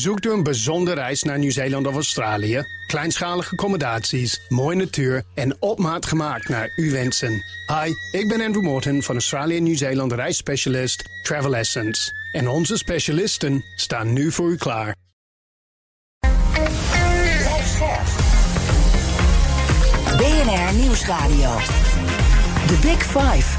Zoekt u een bijzondere reis naar Nieuw-Zeeland of Australië? Kleinschalige accommodaties, mooie natuur en op maat gemaakt naar uw wensen. Hi, ik ben Andrew Morton van Australië Nieuw-Zeeland reisspecialist Travel Essence. En onze specialisten staan nu voor u klaar. BNR Nieuwsradio. The Big Five.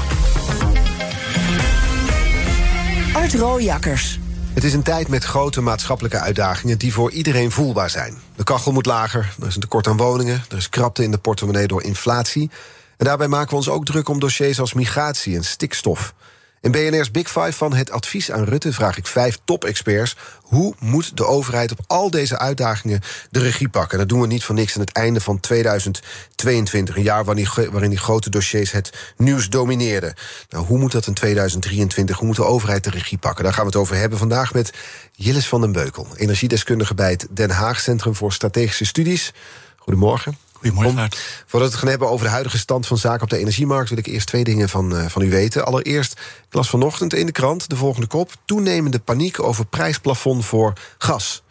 Art Rooijakkers. Het is een tijd met grote maatschappelijke uitdagingen die voor iedereen voelbaar zijn. De kachel moet lager, er is een tekort aan woningen, er is krapte in de portemonnee door inflatie. En daarbij maken we ons ook druk om dossiers als migratie en stikstof. In BNR's Big Five van het advies aan Rutte vraag ik vijf top-experts... hoe moet de overheid op al deze uitdagingen de regie pakken? Dat doen we niet voor niks aan het einde van 2022. Een jaar waarin die grote dossiers het nieuws domineerden. Nou, hoe moet dat in 2023? Hoe moet de overheid de regie pakken? Daar gaan we het over hebben vandaag met Jillis van den Beukel... energiedeskundige bij het Den Haag Centrum voor Strategische Studies. Goedemorgen. Goedemorgen. voordat we het gaan hebben over de huidige stand van zaken op de energiemarkt, wil ik eerst twee dingen van, uh, van u weten. Allereerst, ik las vanochtend in de krant de volgende kop: toenemende paniek over prijsplafond voor gas.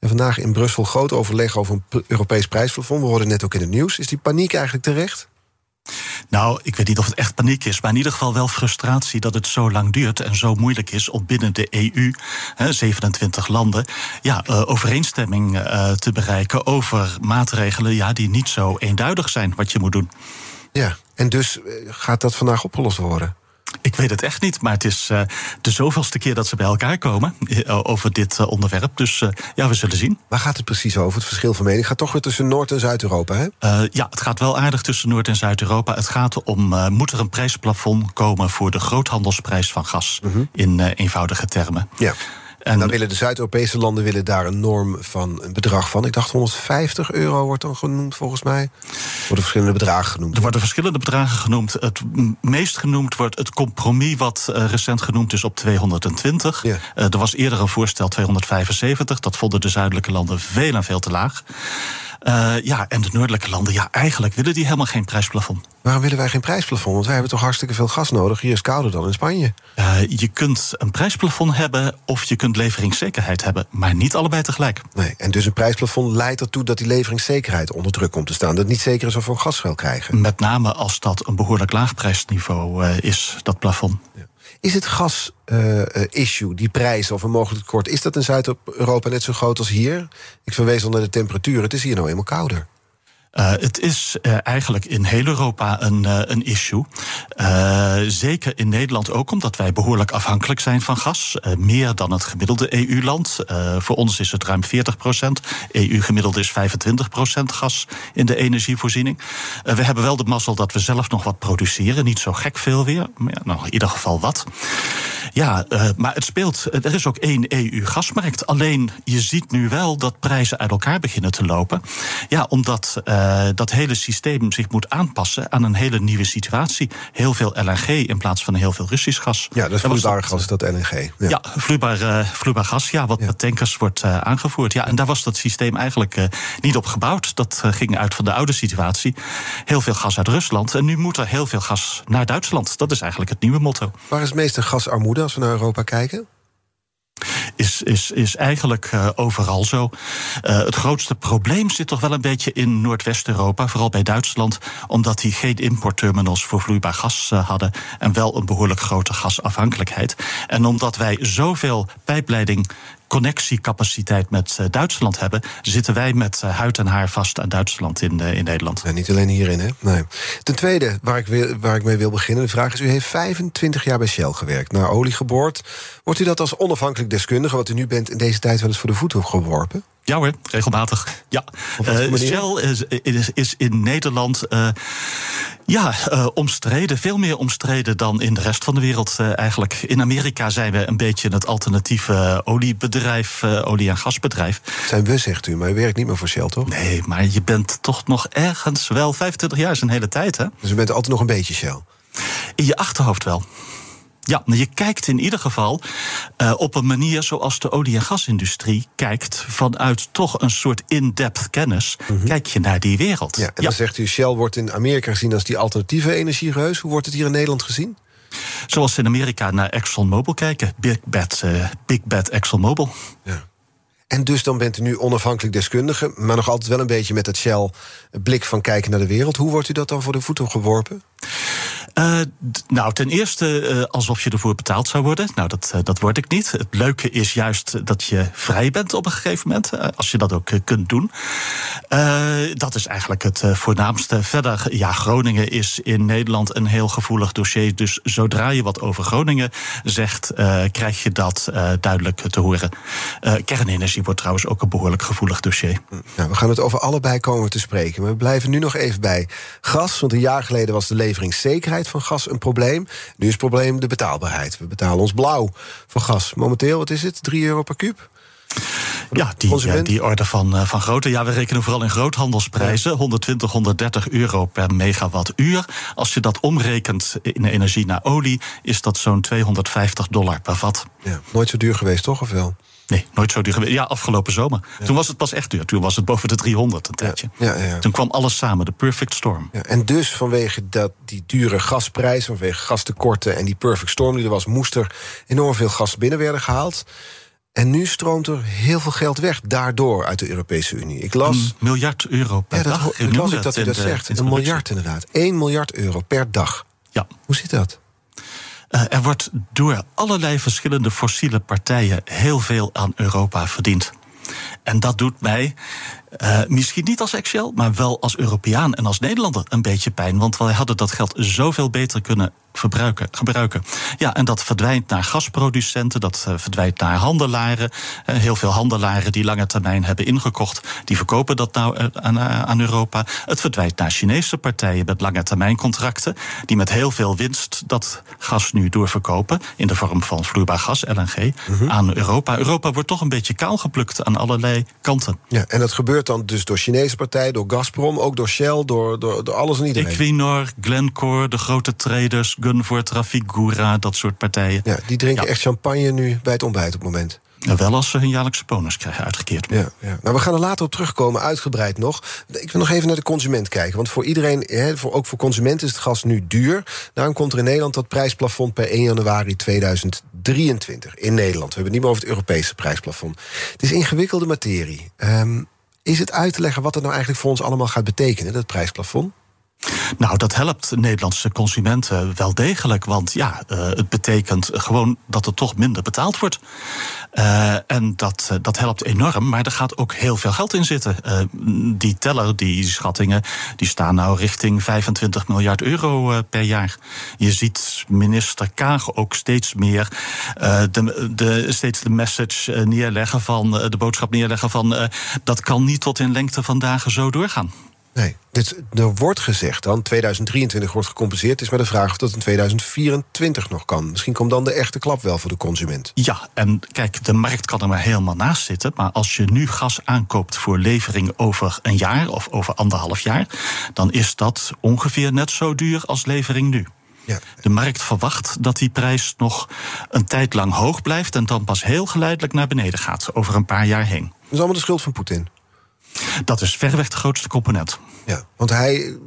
En vandaag in Brussel groot overleg over een Europees prijsplafond. We hoorden net ook in het nieuws. Is die paniek eigenlijk terecht? Nou, ik weet niet of het echt paniek is, maar in ieder geval wel frustratie dat het zo lang duurt en zo moeilijk is om binnen de EU, hè, 27 landen, ja, uh, overeenstemming uh, te bereiken over maatregelen ja, die niet zo eenduidig zijn wat je moet doen. Ja, en dus eh, gaat dat vandaag opgelost worden? Ik weet het echt niet, maar het is uh, de zoveelste keer dat ze bij elkaar komen uh, over dit uh, onderwerp. Dus ja, we zullen zien. Waar gaat het precies over? Het verschil van mening gaat toch weer tussen Noord- en Zuid-Europa, hè? ja, het gaat wel aardig tussen Noord- en Zuid-Europa. Het gaat om, moet er een prijsplafond komen voor de groothandelsprijs van gas? -huh. In eenvoudige termen. Ja. En dan willen de Zuid-Europese landen willen daar een norm van een bedrag van. Ik dacht 150 euro wordt dan genoemd, volgens mij. Worden verschillende bedragen genoemd. Er worden verschillende bedragen genoemd. Het meest genoemd wordt het compromis, wat uh, recent genoemd is op 220. Ja. Uh, er was eerder een voorstel 275. Dat vonden de zuidelijke landen veel en veel te laag. Uh, ja, en de noordelijke landen, ja, eigenlijk willen die helemaal geen prijsplafond. Waarom willen wij geen prijsplafond? Want wij hebben toch hartstikke veel gas nodig. Hier is kouder dan in Spanje. Uh, je kunt een prijsplafond hebben of je kunt leveringszekerheid hebben, maar niet allebei tegelijk. Nee, en dus een prijsplafond leidt ertoe dat die leveringszekerheid onder druk komt te staan. Dat het niet zeker is of we een gas wel krijgen. Met name als dat een behoorlijk laag prijsniveau uh, is, dat plafond. Ja. Is het gas-issue, uh, die prijzen of een mogelijk tekort... is dat in Zuid-Europa net zo groot als hier? Ik verwees al naar de temperatuur. Het is hier nou eenmaal kouder. Uh, het is eigenlijk in heel Europa een, een issue. Zeker in Nederland ook, omdat wij behoorlijk afhankelijk zijn van gas. meer dan het gemiddelde EU-land. voor ons is het ruim 40 procent. EU-gemiddelde is 25 procent gas in de energievoorziening. we hebben wel de mazzel dat we zelf nog wat produceren. Niet zo gek veel weer, maar ja, nou, in ieder geval wat. Ja, maar het speelt. Er is ook één EU-gasmarkt. Alleen je ziet nu wel dat prijzen uit elkaar beginnen te lopen. Ja, omdat. Dat hele systeem zich moet aanpassen aan een hele nieuwe situatie. Heel veel LNG in plaats van heel veel Russisch gas. Ja, dat is vloeibaar gas, dat LNG. Ja, ja vloeibaar, uh, vloeibaar gas, ja, wat ja. met tankers wordt uh, aangevoerd. Ja, en daar was dat systeem eigenlijk niet op gebouwd. Dat ging uit van de oude situatie. Heel veel gas uit Rusland. En nu moet er heel veel gas naar Duitsland. Dat is eigenlijk het nieuwe motto. Waar is het meeste gasarmoede als we naar Europa kijken? Is, is, is eigenlijk uh, overal zo. Uh, het grootste probleem zit toch wel een beetje in Noordwest-Europa, vooral bij Duitsland, omdat die geen importterminals voor vloeibaar gas uh, hadden en wel een behoorlijk grote gasafhankelijkheid. En omdat wij zoveel pijpleiding connectiecapaciteit met uh, Duitsland hebben, zitten wij met uh, huid en haar vast aan Duitsland in, uh, in Nederland. Ja, niet alleen hierin, hè? Nee. Ten tweede, waar ik, wil, waar ik mee wil beginnen, de vraag is: u heeft 25 jaar bij Shell gewerkt, naar olie geboord. Wordt u dat als onafhankelijk deskundige, wat u nu bent, in deze tijd wel eens voor de voeten geworpen? Ja hoor, regelmatig. Ja. Uh, Shell is, is, is, in Nederland uh, ja, uh, omstreden. Veel meer omstreden dan in de rest van de wereld eigenlijk. In Amerika zijn we een beetje het alternatieve oliebedrijf, olie- en gasbedrijf. Zijn we, zegt u, maar u werkt niet meer voor Shell, toch? Nee, maar je bent toch nog ergens wel 25 jaar is een hele tijd, hè? Dus u bent altijd nog een beetje Shell? In je achterhoofd wel. Ja, je kijkt in ieder geval uh, op een manier zoals de olie- en gasindustrie kijkt, vanuit toch een soort in-depth kennis, mm -hmm. kijk je naar die wereld. Ja, en dan zegt u, Shell wordt in Amerika gezien als die alternatieve energiereus. Hoe wordt het hier in Nederland gezien? Zoals ze in Amerika naar ExxonMobil kijken. Big Bad, uh, Big Bad ExxonMobil. Ja. En dus dan bent u nu onafhankelijk deskundige, maar nog altijd wel een beetje met het Shell blik van kijken naar de wereld. Hoe wordt u dat dan voor de voeten geworpen? Uh, nou, ten eerste uh, alsof je ervoor betaald zou worden. Nou, dat, uh, dat word ik niet. Het leuke is juist dat je vrij bent op een gegeven moment, als je dat ook kunt doen. dat is eigenlijk het voornaamste. Verder, ja, Groningen is in Nederland een heel gevoelig dossier. Dus zodra je wat over Groningen zegt, krijg je dat duidelijk te horen. kernenergie wordt trouwens ook een behoorlijk gevoelig dossier. Nou, we gaan het over allebei komen te spreken. Maar we blijven nu nog even bij gas. Want een jaar geleden was de leveringszekerheid van gas een probleem. Nu is het probleem de betaalbaarheid. We betalen ons blauw voor gas. Momenteel, wat is het? 3 euro per kuub? Ja, die, die orde van, van grootte. Ja, we rekenen vooral in groothandelsprijzen. 120, 130 euro per megawattuur. Als je dat omrekent in energie naar olie, is dat zo'n 250 dollar per vat. Ja, nooit zo duur geweest, toch? Of wel? Nee, nooit zo duur geweest. Ja, afgelopen zomer. Toen was het pas echt duur. Toen was het boven de 300 een tijdje. Ja, ja, Toen kwam alles samen, de perfect storm. en dus vanwege dat, die dure gasprijs, vanwege gastekorten en die perfect storm die er was, moest er enorm veel gas binnen werden gehaald. En nu stroomt er heel veel geld weg daardoor uit de Europese Unie. Ik las. Een miljard euro per dat, dag. Ik las ik dat u dat zegt. Een miljard inderdaad. 1 miljard euro per dag. Ja. Hoe zit dat? Uh, er wordt door allerlei verschillende fossiele partijen heel veel aan Europa verdiend. En dat doet mij uh, misschien niet als Excel, maar wel als Europeaan en als Nederlander een beetje pijn. Want wij hadden dat geld zoveel beter kunnen verbruiken, gebruiken. Ja, en dat verdwijnt naar gasproducenten, dat uh, verdwijnt naar handelaren. Uh, heel veel handelaren die lange termijn hebben ingekocht, die verkopen dat nou aan, aan, Europa. Het verdwijnt naar Chinese partijen met lange termijn contracten, die met heel veel winst dat gas nu doorverkopen in de vorm van vloeibaar gas, LNG, -hmm. aan Europa. Europa wordt toch een beetje kaal geplukt aan allerlei kanten. Ja, en dat gebeurt dan dus door Chinese partijen, door Gazprom, ook door Shell, door, door, door alles en iedereen. Equinor, Glencore, de grote traders, Gunvor, Trafigura, dat soort partijen. Ja, die drinken echt champagne nu bij het ontbijt op het moment. wel als ze hun jaarlijkse bonus krijgen uitgekeerd. Ja, ja. Nou, we gaan er later op terugkomen, uitgebreid nog. Ik wil nog even naar de consument kijken. Want voor iedereen, hè, voor, ook voor consumenten is het gas nu duur. Daarom komt er in Nederland dat prijsplafond per 1 januari 2023. In Nederland. We hebben het niet meer over het Europese prijsplafond. Het is ingewikkelde materie. Um, is het uit te leggen wat het nou eigenlijk voor ons allemaal gaat betekenen, dat prijsplafond? Nou, dat helpt Nederlandse consumenten wel degelijk. Want ja, uh, het betekent gewoon dat er toch minder betaald wordt. Uh, en dat, uh, dat helpt enorm, maar er gaat ook heel veel geld in zitten. die teller, die schattingen, die staan nou richting 25 miljard euro per jaar. Je ziet minister Kaag ook steeds meer de, de, steeds de message neerleggen van, de boodschap neerleggen van dat kan niet tot in lengte van dagen zo doorgaan. Nee, dit, er wordt gezegd dan 2023 wordt gecompenseerd. is maar de vraag of dat in 2024 nog kan. Misschien komt dan de echte klap wel voor de consument. Ja, en kijk, de markt kan er maar helemaal naast zitten. Maar als je nu gas aankoopt voor levering over een jaar of over anderhalf jaar, dan is dat ongeveer net zo duur als levering nu. Ja. De markt verwacht dat die prijs nog een tijd lang hoog blijft en dan pas heel geleidelijk naar beneden gaat over een paar jaar heen. Dat is allemaal de schuld van Poetin. Dat is verreweg de grootste component. Ja, want hij,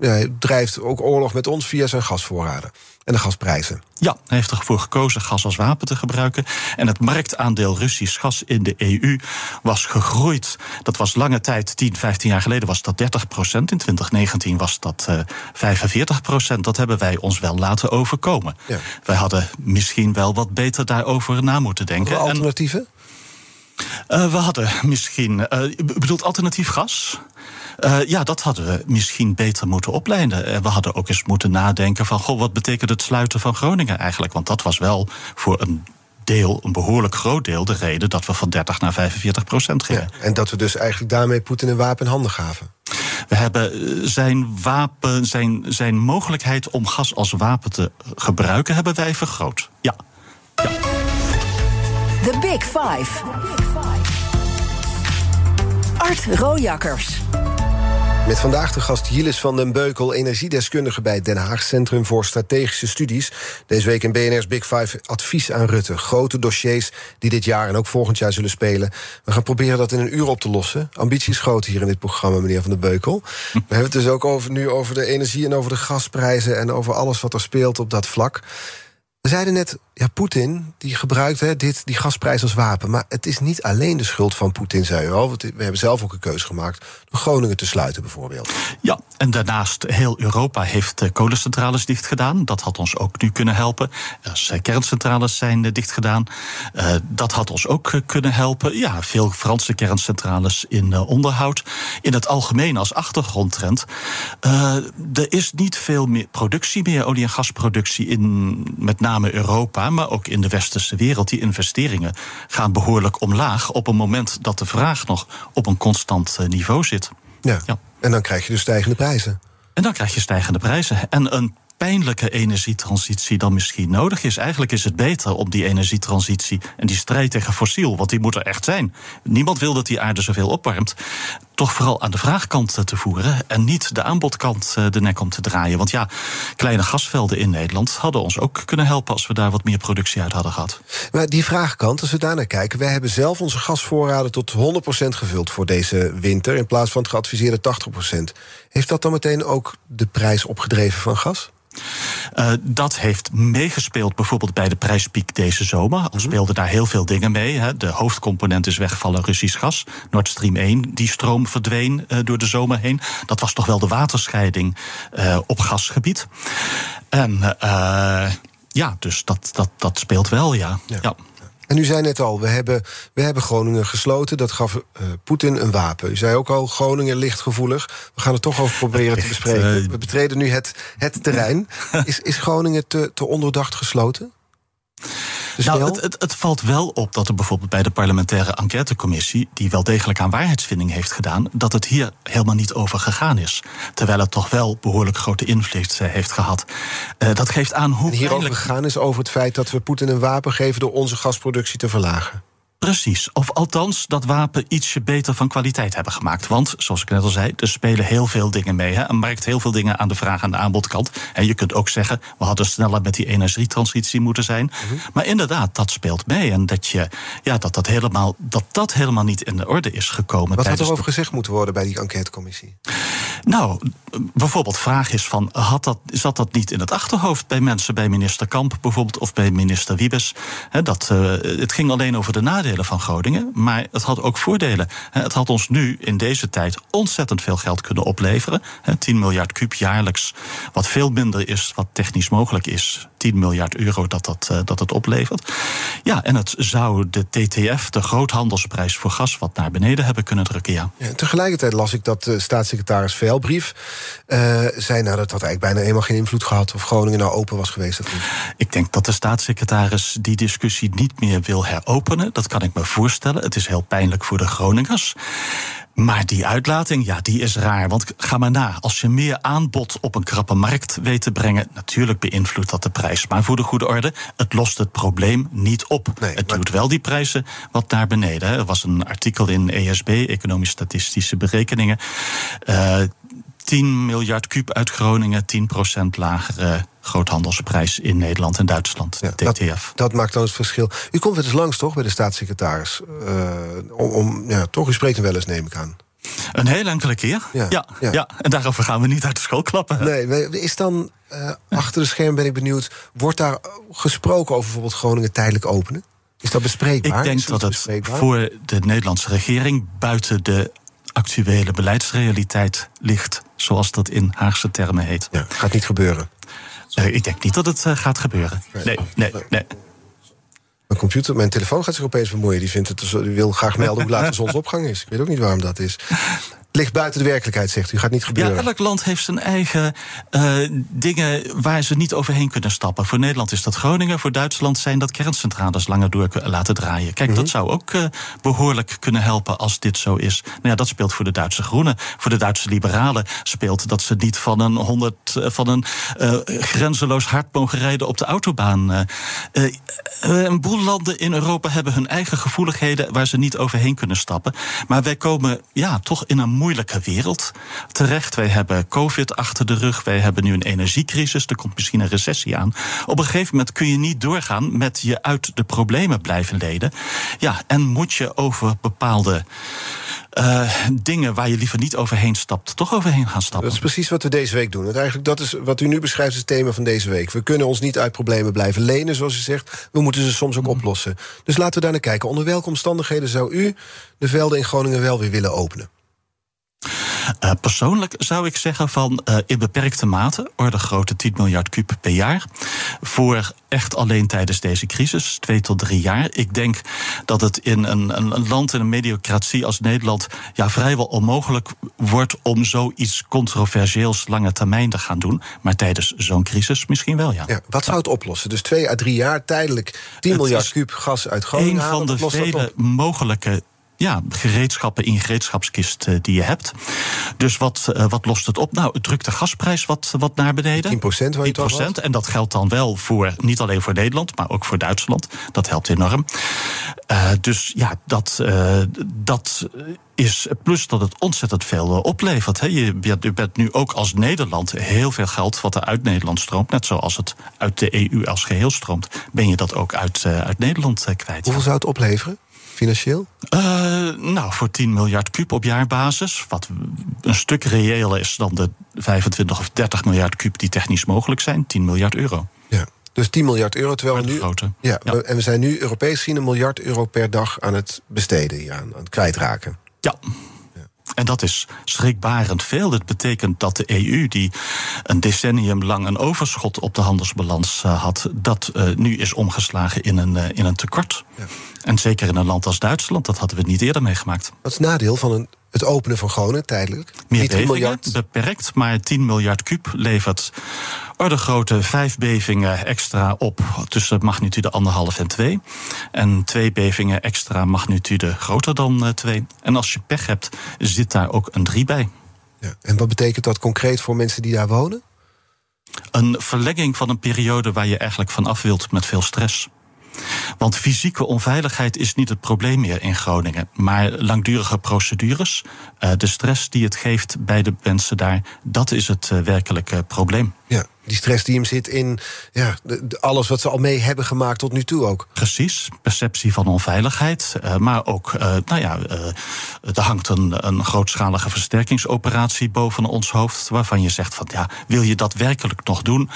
ja, hij drijft ook oorlog met ons via zijn gasvoorraden en de gasprijzen. Ja, hij heeft ervoor gekozen gas als wapen te gebruiken. En het marktaandeel Russisch gas in de EU was gegroeid. Dat was lange tijd, 10, 15 jaar geleden was dat 30 procent. In 2019 was dat uh, 45 procent. Dat hebben wij ons wel laten overkomen. Ja. Wij hadden misschien wel wat beter daarover na moeten denken. alternatieven? En, uh, we hadden misschien. Uh, bedoelt alternatief gas? Uh, ja, dat hadden we misschien beter moeten opleiden. we hadden ook eens moeten nadenken van... goh, wat betekent het sluiten van Groningen eigenlijk? Want dat was wel voor een deel, een behoorlijk groot deel... de reden dat we van 30 naar 45 procent gingen. Ja, en dat we dus eigenlijk daarmee Poetin een wapen in handen gaven. We hebben zijn wapen, zijn, zijn mogelijkheid om gas als wapen te gebruiken... hebben wij vergroot, ja. ja. The Big Five. Art Rojakkers. Met vandaag de gast Jilis van den Beukel, energiedeskundige bij Den Haag Centrum voor Strategische Studies. Deze week in BNR's Big Five advies aan Rutte. Grote dossiers die dit jaar en ook volgend jaar zullen spelen. We gaan proberen dat in een uur op te lossen. Ambitie is groot hier in dit programma, meneer van den Beukel. We hebben het dus ook over, nu over de energie en over de gasprijzen en over alles wat er speelt op dat vlak. We zeiden net, ja, Poetin die gebruikt hè, dit, die gasprijs als wapen. Maar het is niet alleen de schuld van Poetin, zei u al. We hebben zelf ook een keuze gemaakt door Groningen te sluiten, bijvoorbeeld. Ja, en daarnaast heel Europa heeft kolencentrales dicht gedaan. Dat had ons ook nu kunnen helpen. Als uh, kerncentrales zijn uh, dicht gedaan. dat had ons ook kunnen helpen. Ja, veel Franse kerncentrales in onderhoud. In het algemeen als achtergrondtrend. er is niet veel meer productie meer, olie- en gasproductie in met name Europa, maar ook in de westerse wereld. Die investeringen gaan behoorlijk omlaag op een moment dat de vraag nog op een constant niveau zit. Ja. ja. En dan krijg je dus stijgende prijzen. En dan krijg je stijgende prijzen. En een pijnlijke energietransitie dan misschien nodig is. Eigenlijk is het beter om die energietransitie en die strijd tegen fossiel, want die moet er echt zijn. Niemand wil dat die aarde zoveel opwarmt. Toch vooral aan de vraagkant te voeren en niet de aanbodkant de nek om te draaien. Want ja, kleine gasvelden in Nederland hadden ons ook kunnen helpen als we daar wat meer productie uit hadden gehad. Maar die vraagkant, als we daar naar kijken, wij hebben zelf onze gasvoorraden tot 100% gevuld voor deze winter in plaats van het geadviseerde 80%. Heeft dat dan meteen ook de prijs opgedreven van gas? Uh, dat heeft meegespeeld bijvoorbeeld bij de prijspiek deze zomer. Er speelden daar heel veel dingen mee. Hè. De hoofdcomponent is wegvallen Russisch gas. Nord Stream 1, die stroom verdween uh, door de zomer heen. Dat was toch wel de waterscheiding uh, op gasgebied. En ja, dus dat, dat, dat speelt wel, ja. ja. ja. En u zei net al, we hebben, we hebben Groningen gesloten. Dat gaf uh, Poetin een wapen. U zei ook al, Groningen ligt gevoelig. We gaan het toch over proberen te bespreken. We betreden nu het, het terrein. Is, is Groningen te, te onderdacht gesloten? Nou, het, het, het, valt wel op dat er bijvoorbeeld bij de parlementaire enquêtecommissie, die wel degelijk aan waarheidsvinding heeft gedaan, dat het hier helemaal niet over gegaan is. Terwijl het toch wel behoorlijk grote invloed eh, heeft gehad. Uh, dat geeft aan hoe. En hierover gegaan is over het feit dat we Poetin een wapen geven door onze gasproductie te verlagen. Precies. Of althans dat wapen ietsje beter van kwaliteit hebben gemaakt. Want, zoals ik net al zei, er spelen heel veel dingen mee. Hè. Er markt heel veel dingen aan de vraag- en de aanbodkant. En je kunt ook zeggen, we hadden sneller met die energietransitie moeten zijn. Mhm. Maar inderdaad, dat speelt mee. En dat, je, ja, dat, dat, helemaal, dat dat helemaal niet in de orde is gekomen. Wat had er over gezegd moeten worden bij die enquêtecommissie? Nou, bijvoorbeeld vraag is van, had dat, zat dat niet in het achterhoofd bij mensen, bij minister Kamp bijvoorbeeld, of bij minister Wiebes? dat, uh, het ging alleen over de nadelen van Groningen. Maar het had ook voordelen. Het had ons nu in deze tijd ontzettend veel geld kunnen opleveren. 10 miljard kuub jaarlijks. Wat veel minder is wat technisch mogelijk is. 10 miljard euro dat, dat, eh, dat het oplevert. Ja, en het zou de TTF, de groothandelsprijs voor gas, wat naar beneden hebben kunnen drukken. Ja. ja tegelijkertijd las ik dat de staatssecretaris Veilbrief uh, zei nou, dat had eigenlijk bijna helemaal geen invloed gehad of Groningen nou open was geweest. Of niet. Ik denk dat de staatssecretaris die discussie niet meer wil heropenen. Dat kan ik me voorstellen. Het is heel pijnlijk voor de Groningers. Maar die uitlating, ja, die is raar. Want ga maar na, als je meer aanbod op een krappe markt weet te brengen, natuurlijk beïnvloedt dat de prijs. Maar voor de goede orde, het lost het probleem niet op. Nee, het doet wel die prijzen wat naar beneden. Er was een artikel in ESB, Economisch-Statistische Berekeningen. Uh, 10 miljard kuub uit Groningen, 10% lagere groothandelsprijs in Nederland en Duitsland, ja, TTF. Dat, dat, maakt dan het verschil. U komt wel eens langs, toch, bij de staatssecretaris? Uh, om, om, ja, toch, u spreekt hem wel eens, neem ik aan. Een heel enkele keer, ja, ja, ja. En daarover gaan we niet uit de school klappen. Nee, is dan, uh, achter de scherm ben ik benieuwd... wordt daar gesproken over bijvoorbeeld Groningen tijdelijk openen? Is dat bespreekbaar? Ik denk dat het voor de Nederlandse regering... buiten de actuele beleidsrealiteit ligt, zoals dat in Haagse termen heet. Ja, gaat niet gebeuren. Uh, ik denk niet dat het uh, gaat gebeuren. Nee, nee, nee. Mijn computer, mijn telefoon gaat zich opeens bemoeien. Die, vindt het, die wil graag melden hoe laat de zonsopgang is. Ik weet ook niet waarom dat is ligt buiten de werkelijkheid, zegt u. Gaat niet gebeuren. Ja, elk land heeft zijn eigen uh, dingen waar ze niet overheen kunnen stappen. Voor Nederland is dat Groningen. Voor Duitsland zijn dat kerncentrales langer door laten draaien. Kijk, dat mhm. zou ook uh, behoorlijk kunnen helpen als dit zo is. Nou ja, dat speelt voor de Duitse Groenen. Voor de Duitse Liberalen speelt dat ze niet van een, 100, uh, van een grenzeloos hart mogen rijden op de autobaan. een boel landen in Europa hebben hun eigen gevoeligheden waar ze niet overheen kunnen stappen. Maar wij komen ja, toch in een moeilijke wereld terecht. Wij hebben COVID achter de rug. Wij hebben nu een energiecrisis. Er komt misschien een recessie aan. Op een gegeven moment kun je niet doorgaan met je uit de problemen blijven leden. Ja, en moet je over bepaalde dingen waar je liever niet overheen stapt, toch overheen gaan stappen. Dat is precies wat we deze week doen. Want eigenlijk dat is wat u nu beschrijft, is het thema van deze week. We kunnen ons niet uit problemen blijven lenen, zoals u zegt. We moeten ze soms ook oplossen. Dus laten we daar naar kijken. Onder welke omstandigheden zou u de velden in Groningen wel weer willen openen? Uh, persoonlijk zou ik zeggen van uh, in beperkte mate, orde grote 10 miljard kub per jaar. Voor echt alleen tijdens deze crisis, twee tot drie jaar. Ik denk dat het in een, een, een land in een mediocratie als Nederland ja, vrijwel onmogelijk wordt om zoiets controversieels lange termijn te gaan doen. Maar tijdens zo'n crisis misschien wel, ja. ja wat zou het oplossen? Dus twee à drie jaar tijdelijk 10 miljard kub gas uit Groningen. Een van de vele mogelijke ja, gereedschappen in gereedschapskist uh, die je hebt. Dus wat, uh, wat lost het op? Nou, het drukt de gasprijs wat, wat naar beneden. 10 procent, 10 procent. En dat geldt dan wel voor, niet alleen voor Nederland, maar ook voor Duitsland. Dat helpt enorm. Uh, dus ja, dat, dat is plus dat het ontzettend veel oplevert. Hè. Je, je bent nu ook als Nederland heel veel geld wat er uit Nederland stroomt, net zoals het uit de EU als geheel stroomt, ben je dat ook uit, uit Nederland kwijt. Hoeveel zou het opleveren? Financieel? Uh, nou, voor 10 miljard kuub op jaarbasis. Wat een stuk reëler is dan de 25 of 30 miljard kuub die technisch mogelijk zijn. 10 miljard euro. Ja. Dus 10 miljard euro, terwijl we nu. Grote. Ja, ja, en we zijn nu Europees gezien een miljard euro per dag aan het besteden, hier aan, aan het kwijtraken. Ja. En dat is schrikbarend veel. Dat betekent dat de EU, die een decennium lang een overschot op de handelsbalans uh, had, dat uh, nu is omgeslagen in een, uh, in een tekort. Ja. En zeker in een land als Duitsland, dat hadden we niet eerder meegemaakt. Wat is het nadeel van een, het openen van Groningen tijdelijk? Meer bevingen, miljard? beperkt, maar 10 miljard kuub levert orde grote vijf bevingen extra op tussen magnitude 1,5 en 2. En twee bevingen extra magnitude groter dan 2. En als je pech hebt, zit daar ook een 3 bij. Ja, en wat betekent dat concreet voor mensen die daar wonen? Een verlenging van een periode waar je eigenlijk van af wilt met veel stress. Want fysieke onveiligheid is niet het probleem meer in Groningen. Maar langdurige procedures, uh, de stress die het geeft bij de mensen daar, dat is het uh, werkelijke probleem. Ja, die stress die hem zit in ja, alles wat ze al mee hebben gemaakt tot nu toe ook. Precies, perceptie van onveiligheid. Uh, maar ook, nou ja, er hangt een, een grootschalige versterkingsoperatie boven ons hoofd. Waarvan je zegt van ja, wil je dat werkelijk nog doen?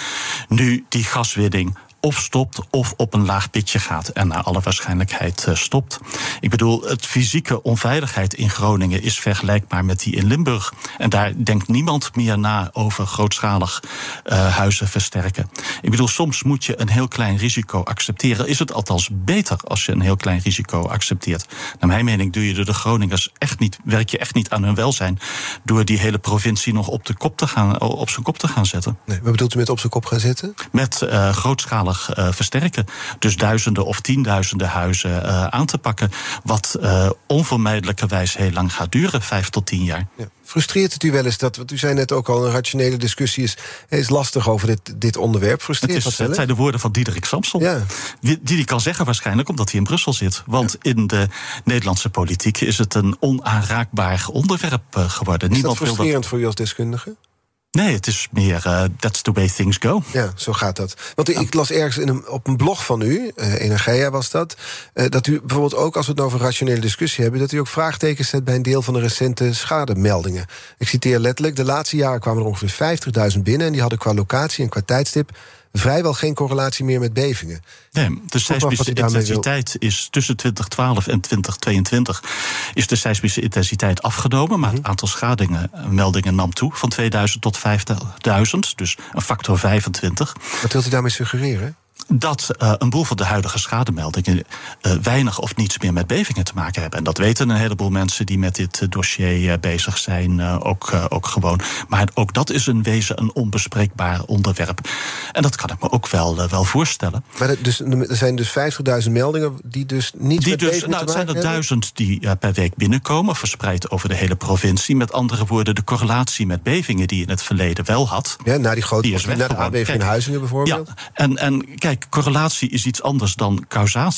Nu die gaswinning of stopt of op een laag pitje gaat en naar alle waarschijnlijkheid uh, stopt. Ik bedoel, het fysieke onveiligheid in Groningen is vergelijkbaar met die in Limburg. En daar denkt niemand meer na over grootschalig uh, huizen versterken. Ik bedoel, soms moet je een heel klein risico accepteren. Is het althans beter als je een heel klein risico accepteert? Naar mijn mening doe je de Groningers echt niet, werk je echt niet aan hun welzijn door die hele provincie nog op, de kop te gaan, op zijn kop te gaan zetten. Nee, wat bedoelt u met op zijn kop gaan zetten? Met uh, grootschalig uh, versterken. Dus duizenden of tienduizenden huizen uh, aan te pakken. Wat uh, onvermijdelijkerwijs heel lang gaat duren, vijf tot tien jaar. Ja. Frustreert het u wel eens dat, want u zei net ook al, een rationele discussie is, is lastig over dit, dit onderwerp? Frustreert het, is, dat het zijn de woorden van Diederik Samson. Ja. Die, die kan zeggen waarschijnlijk omdat hij in Brussel zit. Want ja. in de Nederlandse politiek is het een onaanraakbaar onderwerp geworden. Is Niemand dat frustrerend wil dat... voor u als deskundige? Nee, het is meer uh, that's the way things go. Ja, zo gaat dat. Want ik las ergens in op een blog van u, uh, Energia was dat... Uh, dat u bijvoorbeeld ook, als we het nou over rationele discussie hebben... dat u ook vraagtekens zet bij een deel van de recente schademeldingen. Ik citeer letterlijk, de laatste jaren kwamen er ongeveer 50.000 binnen... en die hadden qua locatie en qua tijdstip vrijwel geen correlatie meer met bevingen. Nee, de seismische intensiteit is tussen 2012 en 2022 is de seismische intensiteit afgenomen, maar het mhm. aantal schadingmeldingen nam toe van 2000 tot 5000, dus een factor 25. Wat wilt u daarmee suggereren? Dat uh, een boel van de huidige schademeldingen uh, weinig of niets meer met bevingen te maken hebben. En dat weten een heleboel mensen die met dit uh, dossier bezig zijn ook, ook gewoon. Maar ook dat is een wezen een onbespreekbaar onderwerp. En dat kan ik me ook wel, wel voorstellen. Maar er, dus, er zijn dus 50.000 meldingen die dus niet die dus, nou, Het zijn er duizend die per week binnenkomen, verspreid over de hele provincie. Met andere woorden, de correlatie met bevingen die je in het verleden wel had. Ja, na die grote die is de aardbeving in Huizingen bijvoorbeeld. Ja, en, en kijk, correlatie is iets anders dan kausaal,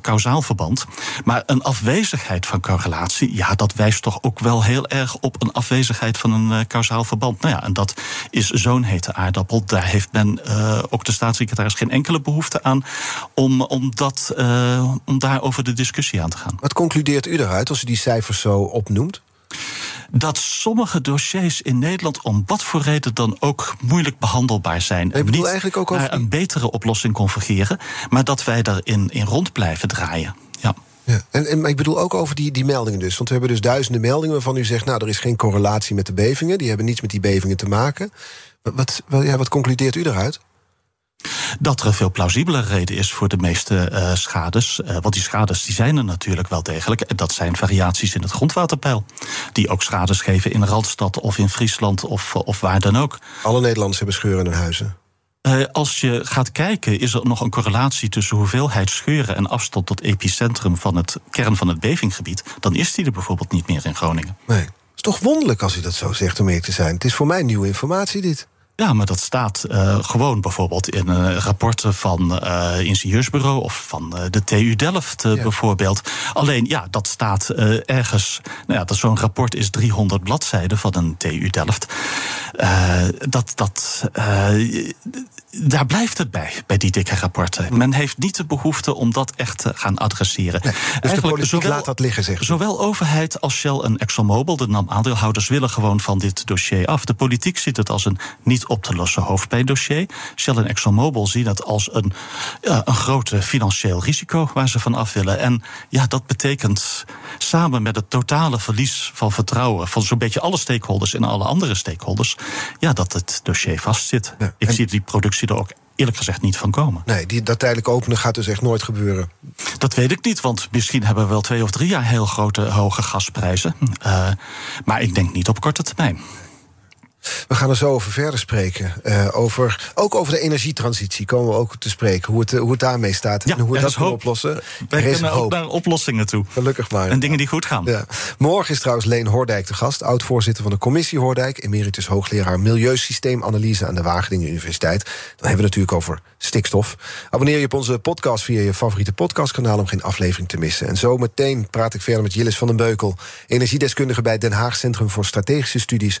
kausaal verband. Maar een afwezigheid van correlatie, ja, dat wijst toch ook wel heel erg op een afwezigheid van een kausaal verband. Nou ja, en dat is zo'n hete aardappel. Daar heeft men, ook de staatssecretaris, geen enkele behoefte aan om, om, dat, om daar over de discussie aan te gaan. Wat concludeert u eruit als u die cijfers zo opnoemt? Dat sommige dossiers in Nederland om wat voor reden dan ook moeilijk behandelbaar zijn. Ik bedoel eigenlijk ook over... een betere oplossing convergeren, maar dat wij daarin in rond blijven draaien. Ja. Ja, en, en, maar ik bedoel ook over die, die meldingen dus. Want we hebben dus duizenden meldingen waarvan u zegt... nou, er is geen correlatie met de bevingen. Die hebben niets met die bevingen te maken. Wat, wat, ja, wat concludeert u eruit? Dat er een veel plausibele reden is voor de meeste uh, schades. Uh, want die schades die zijn er natuurlijk wel degelijk. En dat zijn variaties in het grondwaterpeil. Die ook schades geven in Randstad of in Friesland of, of waar dan ook. Alle Nederlanders hebben scheuren in hun huizen. Uh, als je gaat kijken, is er nog een correlatie tussen hoeveelheid scheuren en afstand tot epicentrum van het kern van het bevinggebied. Dan is die er bijvoorbeeld niet meer in Groningen. Nee. Het is toch wonderlijk als u dat zo zegt om eerlijk te zijn. Het is voor mij nieuwe informatie, dit. Ja, maar dat staat uh, gewoon bijvoorbeeld in uh, rapporten van uh, ingenieursbureau of van de TU Delft ja. bijvoorbeeld. Alleen ja, dat staat ergens. Nou ja, dat zo'n rapport is 300 bladzijden van een TU Delft. dat dat daar blijft het bij, bij die dikke rapporten. Men heeft niet de behoefte om dat echt te gaan adresseren. Nee, dus de politiek zowel, laat dat liggen, zeg. Zowel overheid als Shell en ExxonMobil, de NAM-aandeelhouders, willen gewoon van dit dossier af. De politiek ziet het als een niet op te lossen hoofdpijndossier. Shell en ExxonMobil zien het als een, een groot financieel risico waar ze van af willen. En ja, dat betekent samen met het totale verlies van vertrouwen van zo'n beetje alle stakeholders en alle andere stakeholders, ja, dat het dossier vastzit. Ja, Ik zie die productie er ook eerlijk gezegd niet van komen. Nee, die, dat tijdelijk openen gaat dus echt nooit gebeuren. Dat weet ik niet, want misschien hebben we wel twee of drie jaar heel grote hoge gasprijzen. Uh, maar ik denk niet op korte termijn. We gaan er zo over verder spreken. Uh, over, ook over de energietransitie komen we ook te spreken. Hoe het, hoe het daarmee staat ja, en hoe we dat kunnen oplossen. Wij kunnen ook naar oplossingen toe. Gelukkig maar. En dingen die goed gaan. Ja. Morgen is trouwens Leen Hoordijk de gast. Oud-voorzitter van de commissie Hoordijk. Emeritus hoogleraar Milieusysteemanalyse aan de Wageningen Universiteit. Dan hebben we het natuurlijk over stikstof. Abonneer je op onze podcast via je favoriete podcastkanaal... om geen aflevering te missen. En zo meteen praat ik verder met Jillis van den Beukel... energiedeskundige bij Den Haag Centrum voor Strategische Studies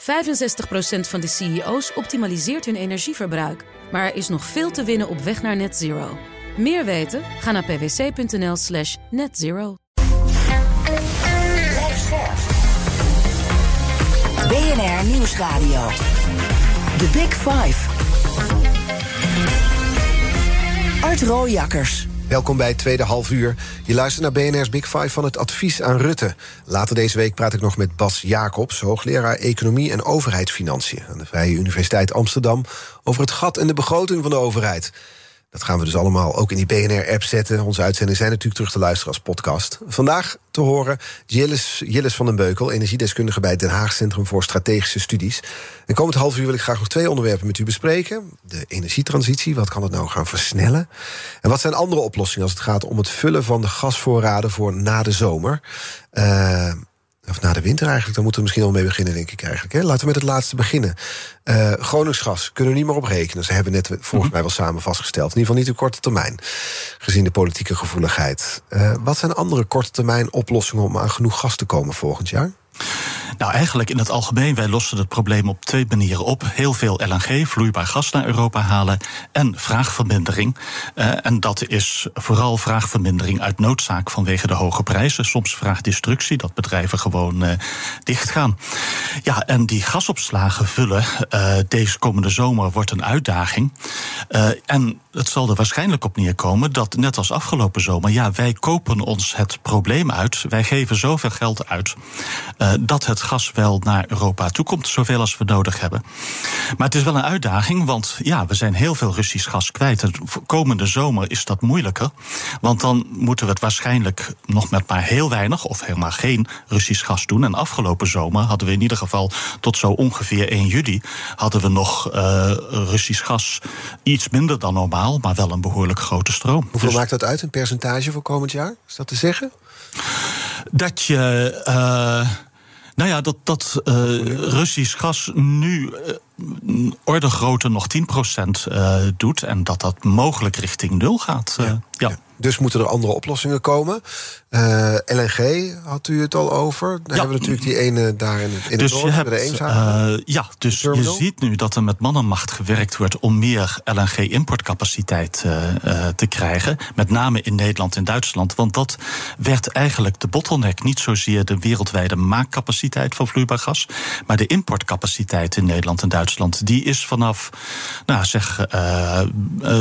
65% van de CEO's optimaliseert hun energieverbruik. Maar er is nog veel te winnen op weg naar net zero. Meer weten? Ga naar pwc.nl slash netzero. BNR Nieuwsradio. The Big Five. Art Rooijakkers. Welkom bij tweede half uur. Je luistert naar BNR's Big Five van het advies aan Rutte. Later deze week praat ik nog met Bas Jacobs, hoogleraar Economie en Overheidsfinanciën aan de Vrije Universiteit Amsterdam, over het gat in de begroting van de overheid. Dat gaan we dus allemaal ook in die BNR-app zetten. Onze uitzendingen zijn natuurlijk terug te luisteren als podcast. Vandaag te horen Jillis, van den Beukel... energiedeskundige bij het Den Haag Centrum voor Strategische Studies. En komend half uur wil ik graag nog twee onderwerpen met u bespreken. De energietransitie, wat kan het nou gaan versnellen? En wat zijn andere oplossingen als het gaat om het vullen van de gasvoorraden... voor na de zomer? Uh, of na de winter eigenlijk, dan moeten we misschien al mee beginnen, denk ik eigenlijk. Hè? Laten we met het laatste beginnen. Uh, Groningsgas kunnen we niet meer op rekenen. Ze hebben net volgens mhm. mij wel samen vastgesteld. In ieder geval niet op korte termijn, gezien de politieke gevoeligheid. Uh, wat zijn andere korte termijn oplossingen om aan genoeg gas te komen volgend jaar? Nou, eigenlijk in het algemeen, wij lossen het probleem op twee manieren op. Heel veel LNG, vloeibaar gas naar Europa halen en vraagvermindering. Uh, en dat is vooral vraagvermindering uit noodzaak vanwege de hoge prijzen. Soms vraagdestructie, dat bedrijven gewoon uh, dichtgaan. Ja, en die gasopslagen vullen uh, deze komende zomer wordt een uitdaging. En het zal er waarschijnlijk op neerkomen dat, net als afgelopen zomer, ja, wij kopen ons het probleem uit. Wij geven zoveel geld uit uh, dat het gas wel naar Europa toekomt, zoveel als we nodig hebben. Maar het is wel een uitdaging, want ja, we zijn heel veel Russisch gas kwijt. De komende zomer is dat moeilijker, want dan moeten we het waarschijnlijk nog met maar heel weinig of helemaal geen Russisch gas doen. En afgelopen zomer hadden we in ieder geval tot zo ongeveer 1 juli hadden we nog uh, Russisch gas iets minder dan normaal, maar wel een behoorlijk grote stroom. Hoeveel dus, maakt dat uit, een percentage voor komend jaar? Is dat te zeggen? Dat je. Uh, nou ja, dat, dat uh, Russisch gas nu uh, orde grootte nog 10% uh, doet. En dat dat mogelijk richting nul gaat. Ja. ja. ja. Dus moeten er andere oplossingen komen. Uh, LNG had u het al over. Dan ja. hebben we natuurlijk die ene daar in, in dus het noorden, je hebt, uh, Ja, dus je ziet nu dat er met mannenmacht gewerkt wordt... om meer LNG-importcapaciteit uh, te krijgen. Met name in Nederland en Duitsland. Want dat werd eigenlijk de bottleneck. Niet zozeer de wereldwijde maakcapaciteit van vloeibaar gas... maar de importcapaciteit in Nederland en Duitsland. Die is vanaf, nou zeg,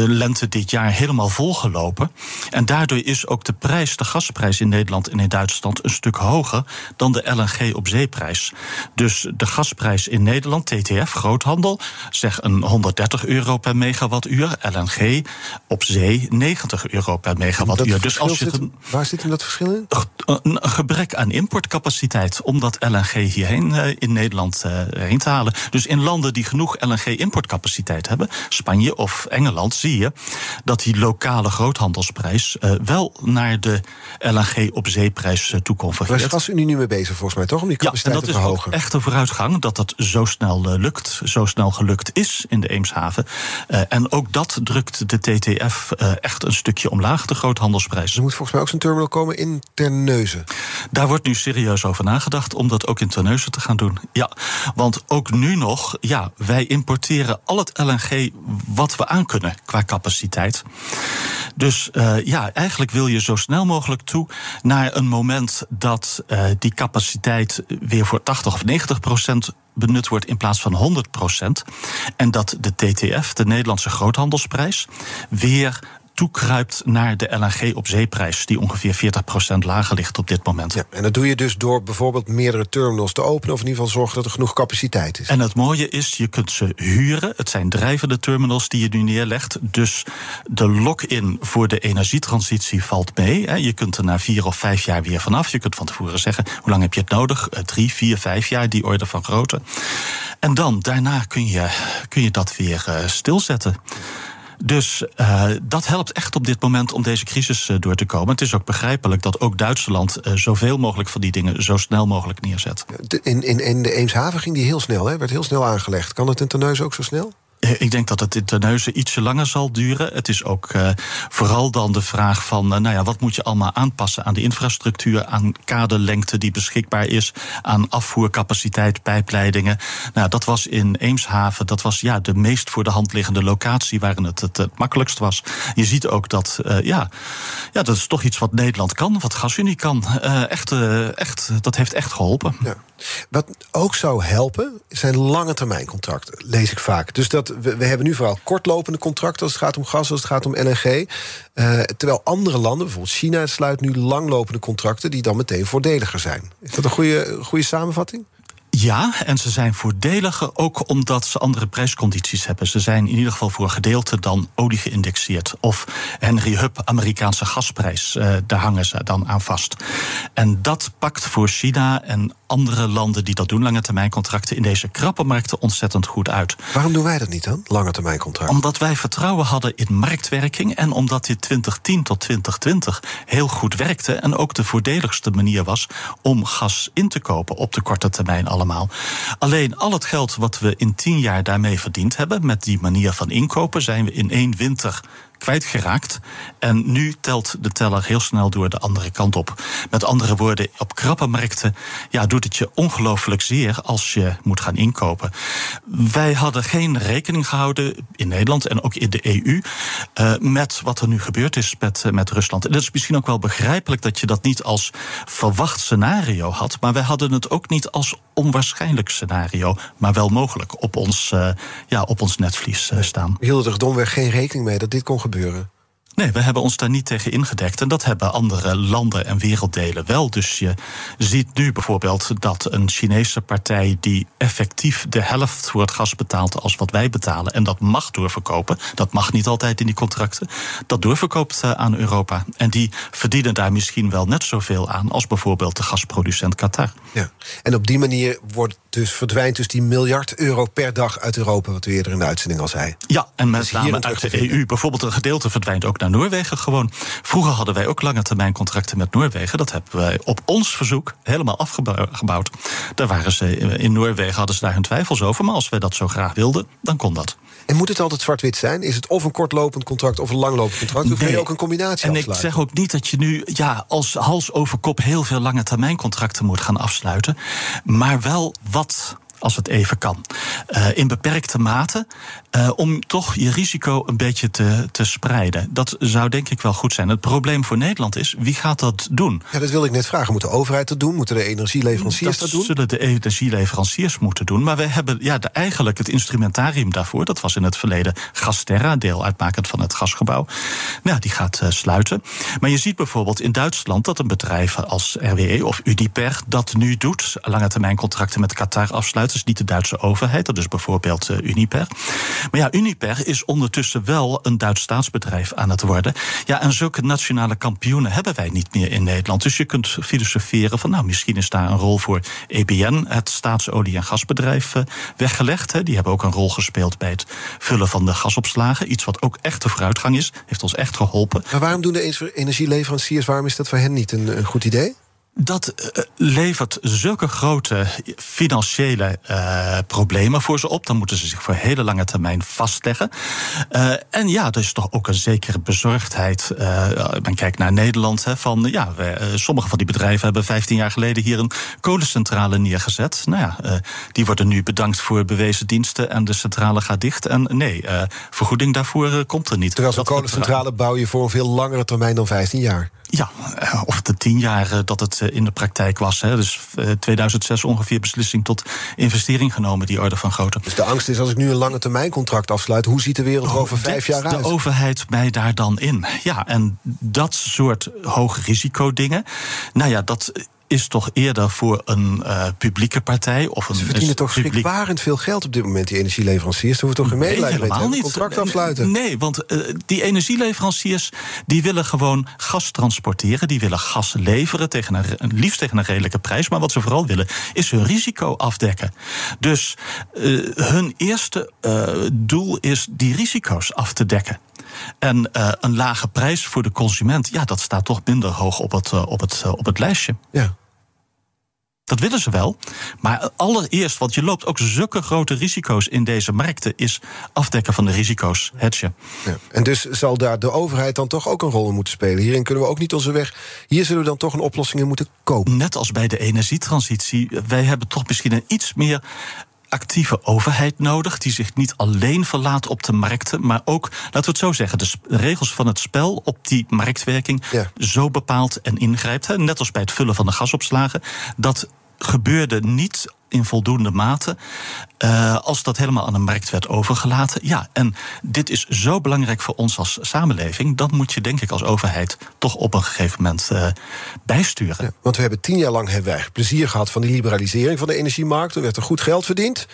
lente dit jaar helemaal volgelopen. En daardoor is ook de prijs, de gasprijs in Nederland en in Duitsland een stuk hoger dan de LNG op zeeprijs. Dus de gasprijs in Nederland, TTF, groothandel, zeg een 130 euro per megawattuur. LNG op zee 90 euro per megawattuur. Dus als je zit, waar zit hem dat verschil in? Een gebrek aan importcapaciteit om dat LNG hierheen uh, in Nederland heen te halen. Dus in landen die genoeg LNG-importcapaciteit hebben, Spanje of Engeland, zie je dat die lokale groothandelsprijs uh, wel naar de LNG op zeeprijs uh, toe convergeert. Daar was u nu mee bezig volgens mij, toch? Om die capaciteit ja, en dat te verhogen. is echt een vooruitgang dat dat zo snel uh, lukt, zo snel gelukt is in de Eemshaven. En ook dat drukt de TTF echt een stukje omlaag, de groothandelsprijs. Er moet volgens mij ook zo'n terminal komen in Terneuzen. Daar wordt nu serieus over nagedacht om dat ook in Terneuzen te gaan doen. Ja, want ook nu nog, ja, wij importeren al het LNG wat we aankunnen qua capaciteit. Dus uh, ja, eigenlijk wil je zo snel mogelijk toe naar een moment dat uh, die capaciteit weer voor 80 of 90 procent benut wordt in plaats van 100 procent. En dat de TTF, de Nederlandse groothandelsprijs, weer toekruipt naar de LNG op zeeprijs, die ongeveer 40% lager ligt op dit moment. Ja, en dat doe je dus door bijvoorbeeld meerdere terminals te openen, of in ieder geval zorgen dat er genoeg capaciteit is. En het mooie is, je kunt ze huren. Het zijn drijvende terminals die je nu neerlegt. Dus de lock-in voor de energietransitie valt mee. Je kunt er na vier of vijf jaar weer vanaf. Je kunt van tevoren zeggen, hoe lang heb je het nodig? Eh, drie, vier, vijf jaar, die orde van grootte. En dan, daarna kun je, kun je dat weer uh, stilzetten. Dus uh, dat helpt echt op dit moment om deze crisis uh, door te komen. Het is ook begrijpelijk dat ook Duitsland uh, zoveel mogelijk van die dingen zo snel mogelijk neerzet. In, in, in de Eemshaven ging die heel snel, hè? werd heel snel aangelegd. Kan het in Terneuzen ook zo snel? Eh, ik denk dat het in Terneuzen ietsje langer zal duren. Het is ook uh, vooral dan de vraag van, uh, nou ja, wat moet je allemaal aanpassen aan de infrastructuur, aan kaderlengte die beschikbaar is, aan afvoercapaciteit, pijpleidingen. Nou, dat was in Eemshaven, dat was ja, de meest voor de hand liggende locatie waarin het het, makkelijkst was. Je ziet ook dat, ja, ja, dat is toch iets wat Nederland kan, wat GasUnie kan. echt, echt, dat heeft echt geholpen. Ja. Wat ook zou helpen, zijn lange termijn contracten, lees ik vaak. Dus dat, we, we hebben nu vooral kortlopende contracten als het gaat om gas, als het gaat om LNG. Uh, terwijl andere landen, bijvoorbeeld China, sluit nu langlopende contracten die dan meteen voordeliger zijn. Is dat een goede, goede samenvatting? Ja, en ze zijn voordeliger ook omdat ze andere prijscondities hebben. Ze zijn in ieder geval voor een gedeelte dan olie geïndexeerd. Of Henry Hub, Amerikaanse gasprijs, uh, daar hangen ze dan aan vast. En dat pakt voor China en andere landen die dat doen, lange termijn contracten, in deze krappe markten ontzettend goed uit. Waarom doen wij dat niet dan, lange termijn contracten? Omdat wij vertrouwen hadden in marktwerking en omdat dit 2010 tot 2020 heel goed werkte en ook de voordeligste manier was om gas in te kopen op de korte termijn allemaal. Alleen al het geld wat we in tien jaar daarmee verdiend hebben, met die manier van inkopen, zijn we in één winter kwijtgeraakt. En nu telt de teller heel snel door de andere kant op. Met andere woorden, op krappe markten ja, doet het je ongelooflijk zeer als je moet gaan inkopen. Wij hadden geen rekening gehouden in Nederland en ook in de EU uh, met wat er nu gebeurd is met, uh, met Rusland. En dat is misschien ook wel begrijpelijk dat je dat niet als verwacht scenario had, maar wij hadden het ook niet als onwaarschijnlijk scenario, maar wel mogelijk op ons, uh, ja, op ons netvlies staan. We hielden er domweg geen rekening mee dat dit kon gebeuren. Nee, we hebben ons daar niet tegen ingedekt. En dat hebben andere landen en werelddelen wel. Dus je ziet nu bijvoorbeeld dat een Chinese partij die effectief de helft voor het gas betaalt als wat wij betalen. En dat mag doorverkopen. Dat mag niet altijd in die contracten. Dat doorverkoopt eh, aan Europa. En die verdienen daar misschien wel net zoveel aan als bijvoorbeeld de gasproducent Qatar. Ja. En op die manier wordt dus verdwijnt dus die miljard euro per dag uit Europa, wat u eerder in de uitzending al zei. Ja, en met name uit de EU. Bijvoorbeeld een gedeelte verdwijnt ook naar Noorwegen gewoon. Vroeger hadden wij ook lange termijn contracten met Noorwegen. Dat hebben wij op ons verzoek helemaal afgebouwd. Daar waren ze in Noorwegen hadden ze daar hun twijfels over. Maar als wij dat zo graag wilden, dan kon dat. En moet het altijd zwart-wit zijn? Is het of een kortlopend contract of een langlopend contract? Of nee. kun je ook een combinatie En afsluiten? ik zeg ook niet dat je nu ja, als hals over kop heel veel lange termijn contracten moet gaan afsluiten. Maar wel wat als het even kan. Uh, in beperkte mate. Uh, om toch je risico een beetje te, te spreiden. Dat zou denk ik wel goed zijn. Het probleem voor Nederland is, wie gaat dat doen? Ja, dat wil ik net vragen. Moet de overheid dat doen? Moeten de energieleveranciers dat, dat doen? zullen de energieleveranciers moeten doen. Maar wij hebben ja, de, eigenlijk het instrumentarium daarvoor. Dat was in het verleden Gasterra, deel uitmakend van het gasgebouw. Nou, die gaat uh, sluiten. Maar je ziet bijvoorbeeld in Duitsland dat een bedrijf als RWE of Uniper dat nu doet. Lange termijn contracten met Qatar afsluiten. Dat is niet de Duitse overheid, dat is bijvoorbeeld uh, Uniper. Maar ja, Uniper is ondertussen wel een Duits staatsbedrijf aan het worden. Ja, en zulke nationale kampioenen hebben wij niet meer in Nederland. Dus je kunt filosoferen van, nou, misschien is daar een rol voor EBN, het staatsolie- en gasbedrijf, uh, weggelegd. Die hebben ook een rol gespeeld bij het vullen van de gasopslagen. Iets wat ook echt de vooruitgang is, heeft ons echt geholpen. Maar waarom doen de energieleveranciers, waarom is dat voor hen niet een goed idee? Dat uh, levert zulke grote financiële uh, problemen voor ze op. Dan moeten ze zich voor hele lange termijn vastleggen. Uh, en ja, er is toch ook een zekere bezorgdheid. men kijkt naar Nederland. Hè, van, ja, we, sommige van die bedrijven hebben 15 jaar geleden hier een kolencentrale neergezet. Nou ja, die worden nu bedankt voor bewezen diensten. En de centrale gaat dicht. En nee, vergoeding daarvoor komt er niet. Terwijl zo'n kolencentrale bouw je voor een veel langere termijn dan 15 jaar. Ja, of de tien jaar dat het in de praktijk was. Hè. Dus 2006 ongeveer beslissing tot investering genomen, die orde van grootte. Dus de angst is als ik nu een lange termijn contract afsluit, hoe ziet de wereld er over vijf jaar uit? De overheid mij daar dan in. Ja, en dat soort hoog risico dingen. Nou ja, dat is toch eerder voor een uh, publieke partij of een. Ze verdienen toch schrikbarend veel geld op dit moment, die energieleveranciers. Ze hoeven toch geen medelijden nee, met een niet. contract afsluiten? Nee, want uh, die energieleveranciers die willen gewoon gas transporteren, die willen gas leveren tegen een, liefst tegen een redelijke prijs. Maar wat ze vooral willen is hun risico afdekken. Dus uh, hun eerste doel is die risico's af te dekken. En uh, een lage prijs voor de consument, ja, dat staat toch minder hoog op het, uh, op het, uh, op het lijstje. Ja. Dat willen ze wel. Maar allereerst, want je loopt ook zulke grote risico's in deze markten, is afdekken van de risico's, hedgen. Ja. En dus zal daar de overheid dan toch ook een rol in moeten spelen. Hierin kunnen we ook niet onze weg. Hier zullen we dan toch een oplossing in moeten kopen. Net als bij de energietransitie. Wij hebben toch misschien een iets meer actieve overheid nodig, die zich niet alleen verlaat op de markten, maar ook, laten we het zo zeggen, de regels van het spel op die marktwerking ja. zo bepaalt en ingrijpt. Hè, net als bij het vullen van de gasopslagen. Dat gebeurde niet in voldoende mate. Uh, als dat helemaal aan de markt werd overgelaten. Ja, en dit is zo belangrijk voor ons als samenleving. Dan moet je, denk ik, als overheid toch op een gegeven moment uh, bijsturen. Want we hebben tien jaar lang hebben wij plezier gehad van die liberalisering van de energiemarkt. Er werd er goed geld verdiend.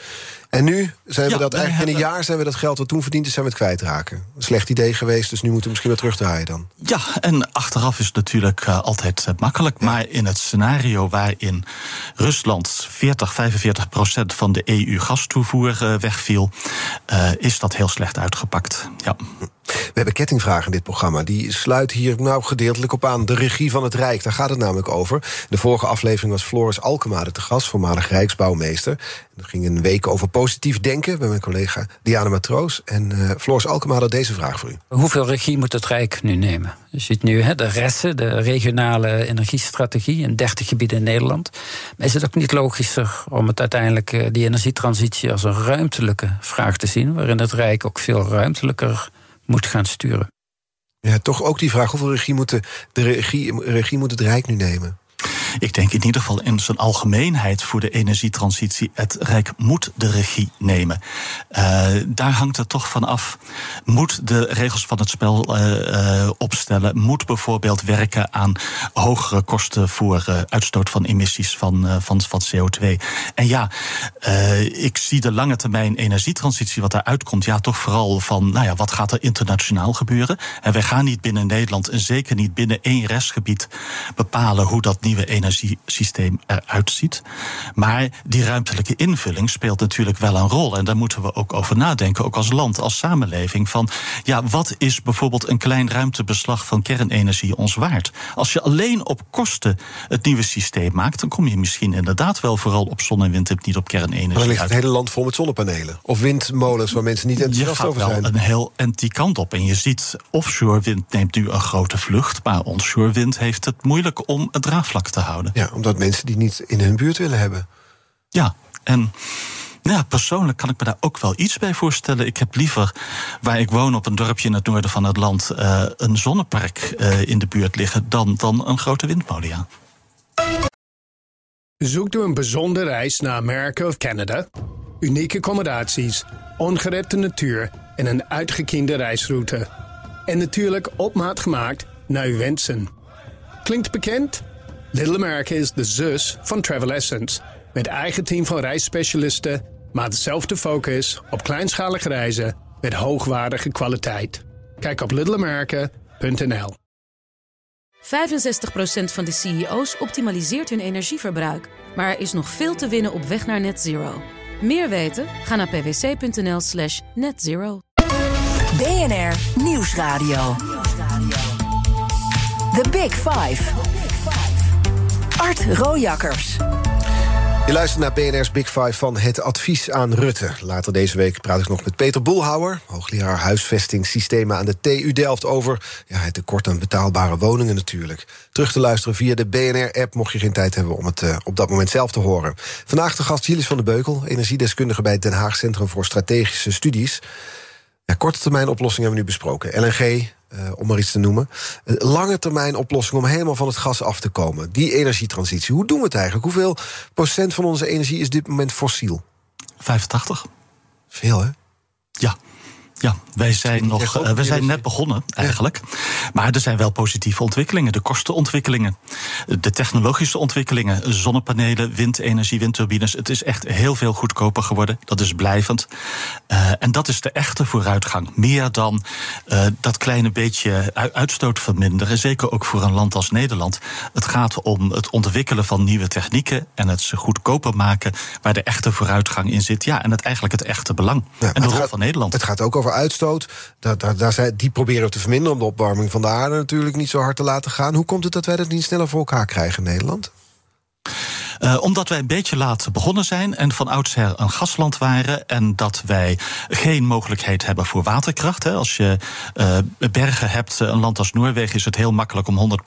En nu zijn we Ja, dat eigenlijk in een jaar zijn we dat geld wat toen verdiend is, zijn we het kwijtraken. Een slecht idee geweest, dus nu moeten we misschien weer terugdraaien dan. Ja, en achteraf is het natuurlijk uh, altijd uh, makkelijk. Maar in het scenario waarin Rusland 40, 45 procent van de EU-gastoevoer uh, wegviel, is dat heel slecht uitgepakt. Ja. We hebben kettingvragen in dit programma. Die sluit hier nou gedeeltelijk op aan. De regie van het Rijk, daar gaat het namelijk over. De vorige aflevering was Floris Alkemade te gast, voormalig Rijksbouwmeester. Dat ging een week over positief denken bij mijn collega Diana Matroos. En uh, Floris Alkemade had deze vraag voor u. Hoeveel regie moet het Rijk nu nemen? Je ziet nu hè, de resten, de regionale energiestrategie in 30 gebieden in Nederland. Maar is het ook niet logischer om het uiteindelijk uh, die energietransitie als een ruimtelijke vraag te zien, waarin het Rijk ook veel ruimtelijker moet gaan sturen. Ja, toch ook die vraag: hoeveel regie moet, de, de regie, regie moet het Rijk nu nemen? Ik denk in ieder geval in zijn algemeenheid voor de energietransitie. Het Rijk moet de regie nemen. Uh, daar hangt het toch van af. Moet de regels van het spel uh, uh, opstellen. Moet bijvoorbeeld werken aan hogere kosten voor uitstoot van emissies van, van, van CO2. En ja, ik zie de lange termijn energietransitie, wat daaruit komt, ja, toch vooral van, nou ja, wat gaat er internationaal gebeuren? En wij gaan niet binnen Nederland en zeker niet binnen één restgebied bepalen hoe dat nieuwe energiesysteem eruit ziet. Maar die ruimtelijke invulling speelt natuurlijk wel een rol. En daar moeten we ook over nadenken, ook als land, als samenleving. Van ja, wat is bijvoorbeeld een klein ruimtebeslag van kernenergie ons waard? Als je alleen op kosten het nieuwe systeem maakt, dan kom je misschien inderdaad wel vooral op zon en wind niet op kernenergie. Maar dan ligt het hele land vol met zonnepanelen. Of windmolens waar mensen niet enthousiast over zijn. Je gaat wel een heel anti kant op. En je ziet, offshore wind neemt nu een grote vlucht. Maar onshore wind heeft het moeilijk om het draagvlak te houden. Ja, omdat mensen die niet in hun buurt willen hebben. Ja, en ja, persoonlijk kan ik me daar ook wel iets bij voorstellen. Ik heb liever waar ik woon op een dorpje in het noorden van het land uh, een zonnepark uh, in de buurt liggen dan, dan een grote windmolen. Ja. Zoekt u een bijzondere reis naar Amerika of Canada? Unieke accommodaties, ongerepte natuur en een uitgekiende reisroute. En natuurlijk op maat gemaakt naar uw wensen. Klinkt bekend? Little America is de zus van Travel Essence. Met eigen team van reisspecialisten, maar dezelfde focus op kleinschalige reizen met hoogwaardige kwaliteit. Kijk op littleamerica.nl. 65% van de CEO's optimaliseert hun energieverbruik. Maar er is nog veel te winnen op weg naar net zero. Meer weten? Ga naar pwc.nl/slash netzero. BNR Nieuwsradio. The Big Five. Art Rojakkers. Je luistert naar BNR's Big Five van het advies aan Rutte. Later deze week praat ik nog met Peter Boelhouwer... hoogleraar huisvestingssystemen aan de TU Delft... over ja, het tekort aan betaalbare woningen natuurlijk. Terug te luisteren via de BNR-app... mocht je geen tijd hebben om het uh, op dat moment zelf te horen. Vandaag de gast Gilles van de Beukel... energiedeskundige bij het Den Haag Centrum voor Strategische Studies. Ja, korte termijn oplossingen hebben we nu besproken. LNG, uh, om maar iets te noemen. Een lange termijn oplossing om helemaal van het gas af te komen. Die energietransitie. Hoe doen we het eigenlijk? Hoeveel procent van onze energie is dit moment fossiel? 85. Veel, hè? Ja. Ja, wij zijn, nog, uh, we zijn net begonnen eigenlijk. Maar er zijn wel positieve ontwikkelingen. De kostenontwikkelingen, de technologische ontwikkelingen, zonnepanelen, windenergie, windturbines. Het is echt heel veel goedkoper geworden. Dat is blijvend. Uh, en dat is de echte vooruitgang. Meer dan uh, dat kleine beetje uitstoot verminderen. Zeker ook voor een land als Nederland. Het gaat om het ontwikkelen van nieuwe technieken en het ze goedkoper maken waar de echte vooruitgang in zit. Ja, en het eigenlijk het echte belang. Ja, en de rol gaat, van Nederland. Het gaat ook over uitstoot. Daar, daar, daar zijn, die proberen te verminderen om de opwarming van de aarde natuurlijk niet zo hard te laten gaan. Hoe komt het dat wij dat niet sneller voor elkaar krijgen in Nederland? Uh, omdat wij een beetje laat begonnen zijn en van oudsher een gasland waren. En dat wij geen mogelijkheid hebben voor waterkracht. Hè. Als je uh, bergen hebt, een land als Noorwegen, is het heel makkelijk om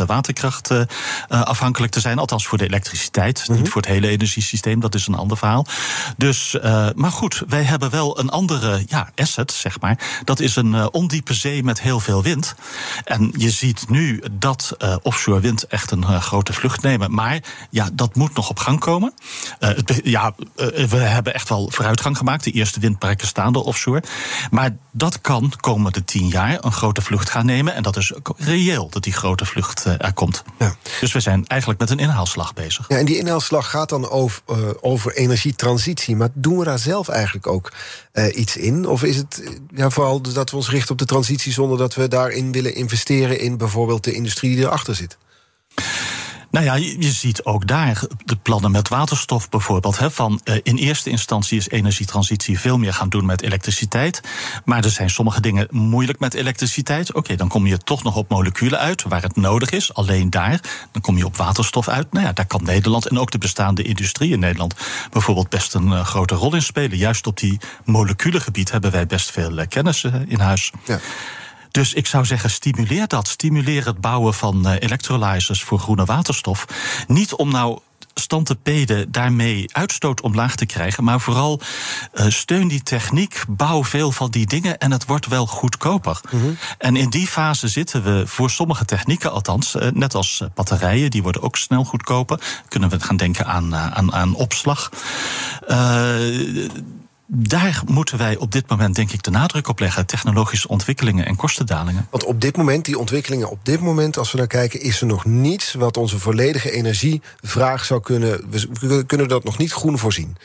100% waterkracht uh, afhankelijk te zijn. Althans voor de elektriciteit, mm -hmm. niet voor het hele energiesysteem. Dat is een ander verhaal. Dus, maar goed, wij hebben wel een andere ja, asset, zeg maar. Dat is een ondiepe zee met heel veel wind. En je ziet nu dat offshore wind echt een grote vlucht nemen. Maar ja, dat moet nog op gang komen. Uh, het, ja, uh, we hebben echt wel vooruitgang gemaakt. De eerste windparken staan er offshore. Maar dat kan komende tien jaar een grote vlucht gaan nemen. En dat is reëel dat die grote vlucht uh, er komt. Ja. Dus we zijn eigenlijk met een inhaalslag bezig. Ja, en die inhaalslag gaat dan over, over energietransitie. Maar doen we daar zelf eigenlijk ook iets in? Of is het ja, vooral dat we ons richten op de transitie... zonder dat we daarin willen investeren in bijvoorbeeld de industrie die erachter zit? Nou ja, je, ziet ook daar de plannen met waterstof bijvoorbeeld. Hè, van uh, in eerste instantie is energietransitie veel meer gaan doen met elektriciteit. Maar er zijn sommige dingen moeilijk met elektriciteit. Oké, dan kom je toch nog op moleculen uit waar het nodig is. Alleen daar. Dan kom je op waterstof uit. Nou ja, daar kan Nederland en ook de bestaande industrie in Nederland bijvoorbeeld best een uh, grote rol in spelen. Juist op die moleculengebied hebben wij best veel uh, kennis in huis. Ja. Dus ik zou zeggen, stimuleer dat. Stimuleer het bouwen van uh, electrolyzers voor groene waterstof. Niet om nou stand te peden daarmee uitstoot omlaag te krijgen. Maar vooral uh, steun die techniek, bouw veel van die dingen en het wordt wel goedkoper. Mm -hmm. En in die fase zitten we voor sommige technieken althans, uh, net als batterijen, die worden ook snel goedkoper. Kunnen we gaan denken aan, uh, aan, aan opslag daar moeten wij op dit moment, denk ik, de nadruk op leggen. Technologische ontwikkelingen en kostendalingen. Want op dit moment, die ontwikkelingen, op dit moment, als we naar kijken, is er nog niets wat onze volledige energievraag zou kunnen. We kunnen dat nog niet groen voorzien.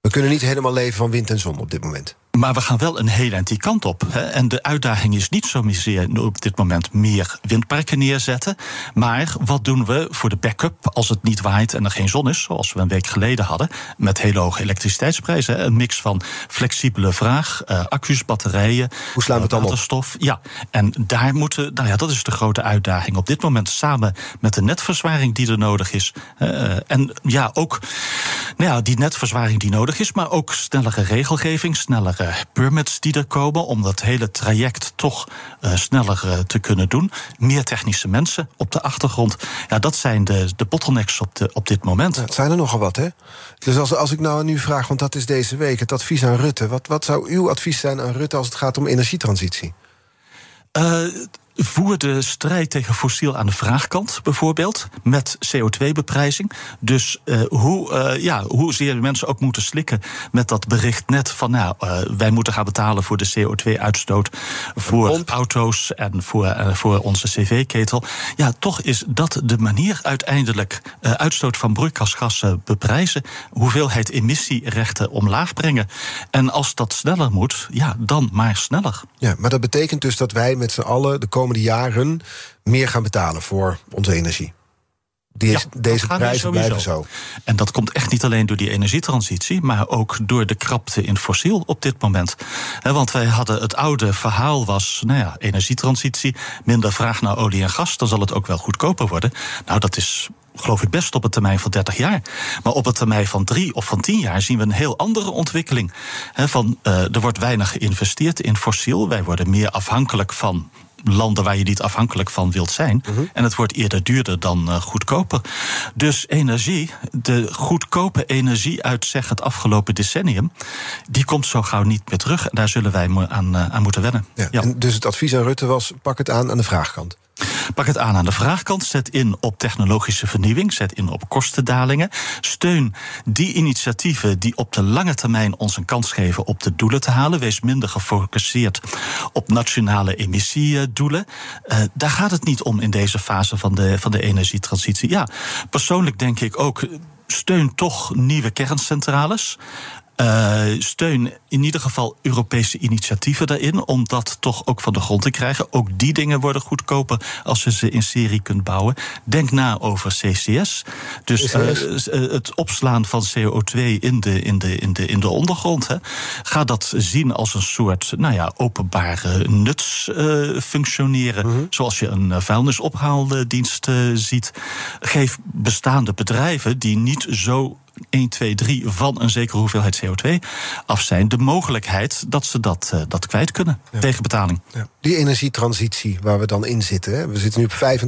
We kunnen niet helemaal leven van wind en zon op dit moment. Maar we gaan wel een heel eind die kant op. Hè. En de uitdaging is niet zozeer op dit moment meer windparken neerzetten. Maar wat doen we voor de backup als het niet waait en er geen zon is, zoals we een week geleden hadden, met hele hoge elektriciteitsprijzen. Een mix van flexibele vraag, uh, accu's, batterijen, Hoe slaan we het waterstof. Ja, en daar moeten, nou ja, dat is de grote uitdaging. Op dit moment samen met de netverzwaring die er nodig is. Uh, en ja, ook nou ja, die netverzwaring die nodig is, maar ook snellere regelgeving, snellere permits die er komen om dat hele traject toch uh, sneller uh, te kunnen doen. Meer technische mensen op de achtergrond. Ja, dat zijn de, de bottlenecks op, de, op dit moment. Het zijn er nogal wat, hè? Dus als, als ik nou nu vraag, want dat is deze week het advies aan Rutte. Wat, wat zou uw advies zijn aan Rutte als het gaat om energietransitie? Uh, voer de strijd tegen fossiel aan de vraagkant, bijvoorbeeld, met CO2-beprijzing. Dus uh, hoe, uh, ja, hoezeer mensen ook moeten slikken met dat bericht net van, nou, uh, wij moeten gaan betalen voor de CO2-uitstoot voor auto's en voor, voor onze cv-ketel. Ja, toch is dat de manier uiteindelijk uitstoot van broeikasgassen beprijzen, hoeveelheid emissierechten omlaag brengen. En als dat sneller moet, ja, dan maar sneller. Ja, maar dat betekent dus dat wij met z'n allen de komende jaren meer gaan betalen voor onze energie. Die ja, deze prijzen blijven zo. En dat komt echt niet alleen door die energietransitie, maar ook door de krapte in fossiel op dit moment. He, want wij hadden het oude verhaal was, nou ja, energietransitie, minder vraag naar olie en gas, dan zal het ook wel goedkoper worden. Nou, dat is geloof ik best op een termijn van 30 jaar. Maar op een termijn van drie of van tien jaar zien we een heel andere ontwikkeling. He, van, uh, er wordt weinig geïnvesteerd in fossiel. Wij worden meer afhankelijk van landen waar je niet afhankelijk van wilt zijn. Uh -huh. En het wordt eerder duurder dan uh, goedkoper. Dus energie, de goedkope energie uit zeg het afgelopen decennium, die komt zo gauw niet meer terug. En daar zullen wij aan, uh, aan moeten wennen. Ja, ja. En dus het advies aan Rutte was: pak het aan aan de vraagkant. Pak het aan aan de vraagkant. Zet in op technologische vernieuwing. Zet in op kostendalingen. Steun die initiatieven die op de lange termijn ons een kans geven op de doelen te halen. Wees minder gefocust op nationale emissiedoelen. Uh, daar gaat het niet om in deze fase van de, van de energietransitie. Ja, persoonlijk denk ik ook steun toch nieuwe kerncentrales. Uh, steun in ieder geval Europese initiatieven daarin, om dat toch ook van de grond te krijgen. Ook die dingen worden goedkoper als je ze in serie kunt bouwen. Denk na over CCS. Dus uh, het opslaan van CO2 in de, in de, in de, in de ondergrond. Hè. Ga dat zien als een soort nou ja, openbare nuts uh, functioneren. Mm -hmm. Zoals je een vuilnisophaaldienst ziet. Geef bestaande bedrijven die niet zo 1, 2, 3 van een zekere hoeveelheid CO2 af zijn, de mogelijkheid dat ze dat, uh, dat kwijt kunnen ja. tegen betaling. Ja. Die energietransitie waar we dan in zitten, hè? we zitten nu op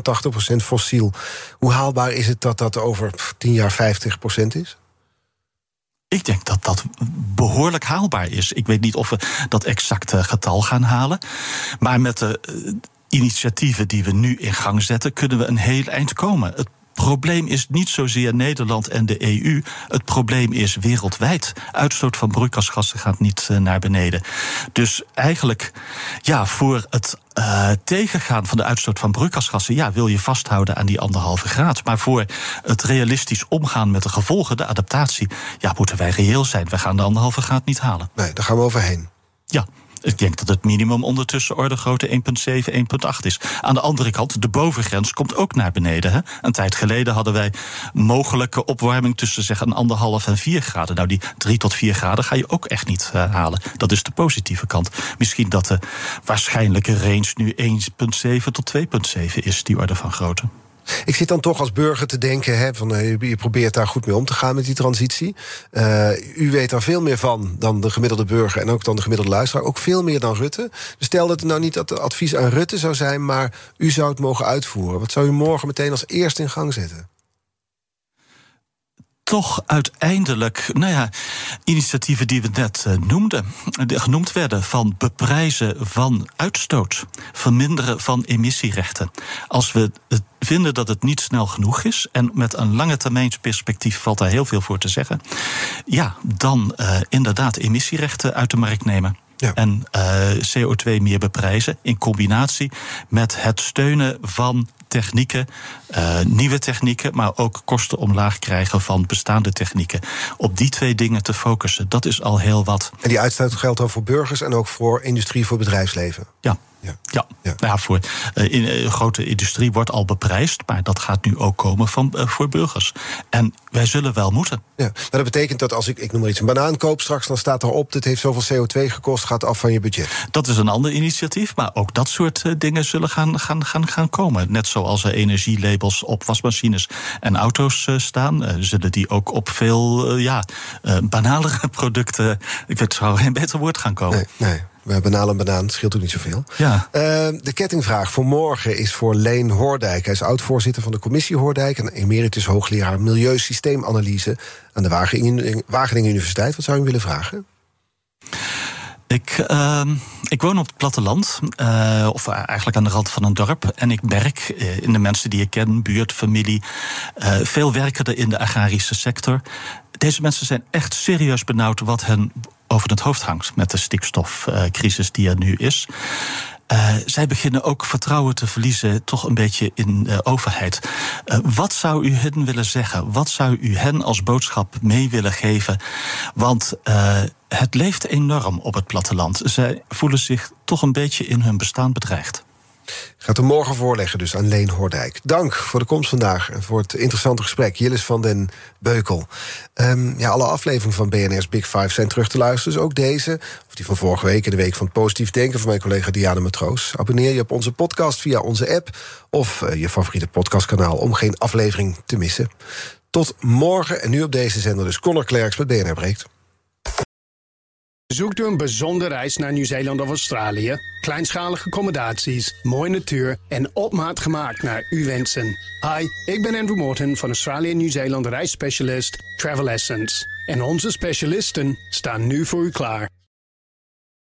85% fossiel. Hoe haalbaar is het dat dat over 10 jaar 50% is? Ik denk dat dat behoorlijk haalbaar is. Ik weet niet of we dat exacte getal gaan halen. Maar met de uh, initiatieven die we nu in gang zetten, kunnen we een heel eind komen. Het probleem is niet zozeer Nederland en de EU. Het probleem is wereldwijd. Uitstoot van broeikasgassen gaat niet uh, naar beneden. Dus eigenlijk, ja, voor het uh, tegengaan van de uitstoot van broeikasgassen, ja, wil je vasthouden aan die anderhalve graad. Maar voor het realistisch omgaan met de gevolgen, de adaptatie, ja, moeten wij reëel zijn. We gaan de anderhalve graad niet halen. Nee, daar gaan we overheen. Ja. Ik denk dat het minimum ondertussen orde grootte 1,7, 1,8 is. Aan de andere kant, de bovengrens komt ook naar beneden. Hè? Een tijd geleden hadden wij mogelijke opwarming tussen zeg een anderhalf en 4 graden. Nou, die 3 tot 4 graden ga je ook echt niet uh, halen. Dat is de positieve kant. Misschien dat de waarschijnlijke range nu 1,7 tot 2,7 is, die orde van grootte. Ik zit dan toch als burger te denken, hè, van, uh, je probeert daar goed mee om te gaan met die transitie. Uh, u weet daar veel meer van dan de gemiddelde burger en ook dan de gemiddelde luisteraar. Ook veel meer dan Rutte. Dus stel dat het nou niet het advies aan Rutte zou zijn, maar u zou het mogen uitvoeren. Wat zou u morgen meteen als eerste in gang zetten? Toch uiteindelijk, nou ja, initiatieven die we net uh, noemden, genoemd werden van beprijzen van uitstoot, verminderen van emissierechten. Als we het vinden dat het niet snel genoeg is, en met een lange termijnsperspectief valt daar heel veel voor te zeggen, ja, dan uh, inderdaad emissierechten uit de markt nemen. Ja. En uh, CO2 meer beprijzen in combinatie met het steunen van technieken, uh, nieuwe technieken, maar ook kosten omlaag krijgen van bestaande technieken. Op die twee dingen te focussen, dat is al heel wat. En die uitstoot geldt dan voor burgers en ook voor industrie, voor bedrijfsleven? Ja. Ja, ja. ja. Nou, voor uh, in, uh, grote industrie wordt al beprijsd, maar dat gaat nu ook komen van, uh, voor burgers. En wij zullen wel moeten. Ja, maar dat betekent dat als ik, ik noem maar iets, een banaan koop straks, dan staat erop: dit heeft zoveel CO2 gekost, gaat af van je budget. Dat is een ander initiatief, maar ook dat soort dingen zullen gaan, gaan, gaan, gaan komen. Net zoals er energielabels op wasmachines en auto's staan, zullen die ook op veel ja, banalere producten, ik weet zou geen beter woord gaan komen. Nee, nee. We hebben banaan en banaan, scheelt ook niet zoveel. Ja. Uh, de kettingvraag voor morgen is voor Leen Hoordijk. Hij is oud-voorzitter van de commissie Hoordijk... en emeritus hoogleraar Milieusysteemanalyse... aan de Wageningen, Universiteit. Wat zou u willen vragen? Ik, uh, ik woon op het platteland, uh, of eigenlijk aan de rand van een dorp. En ik merk uh, in de mensen die ik ken, buurt, familie, uh, veel werken er in de agrarische sector. Deze mensen zijn echt serieus benauwd wat hen over het hoofd hangt met de stikstofcrisis die er nu is. Uh, zij beginnen ook vertrouwen te verliezen, toch een beetje in de overheid. Uh, wat zou u hen willen zeggen? Wat zou u hen als boodschap mee willen geven? Want het leeft enorm op het platteland. Zij voelen zich toch een beetje in hun bestaan bedreigd. Gaat er morgen voorleggen dus aan Leen Hoordijk. Dank voor de komst vandaag en voor het interessante gesprek. Jillis van den Beukel. Um, ja, alle afleveringen van BNR's Big Five zijn terug te luisteren. Dus ook deze, of die van vorige week... in de week van het positief denken van mijn collega Diana Matroos. Abonneer je op onze podcast via onze app... of uh, je favoriete podcastkanaal om geen aflevering te missen. Tot morgen en nu op deze zender dus Conor Klerks met BNR Breekt. Zoekt u een bijzondere reis naar Nieuw-Zeeland of Australië? Kleinschalige accommodaties, mooie natuur en op maat gemaakt naar uw wensen. Hi, ik ben Andrew Morton van Australië Nieuw-Zeeland reisspecialist Travel Essence. En onze specialisten staan nu voor u klaar.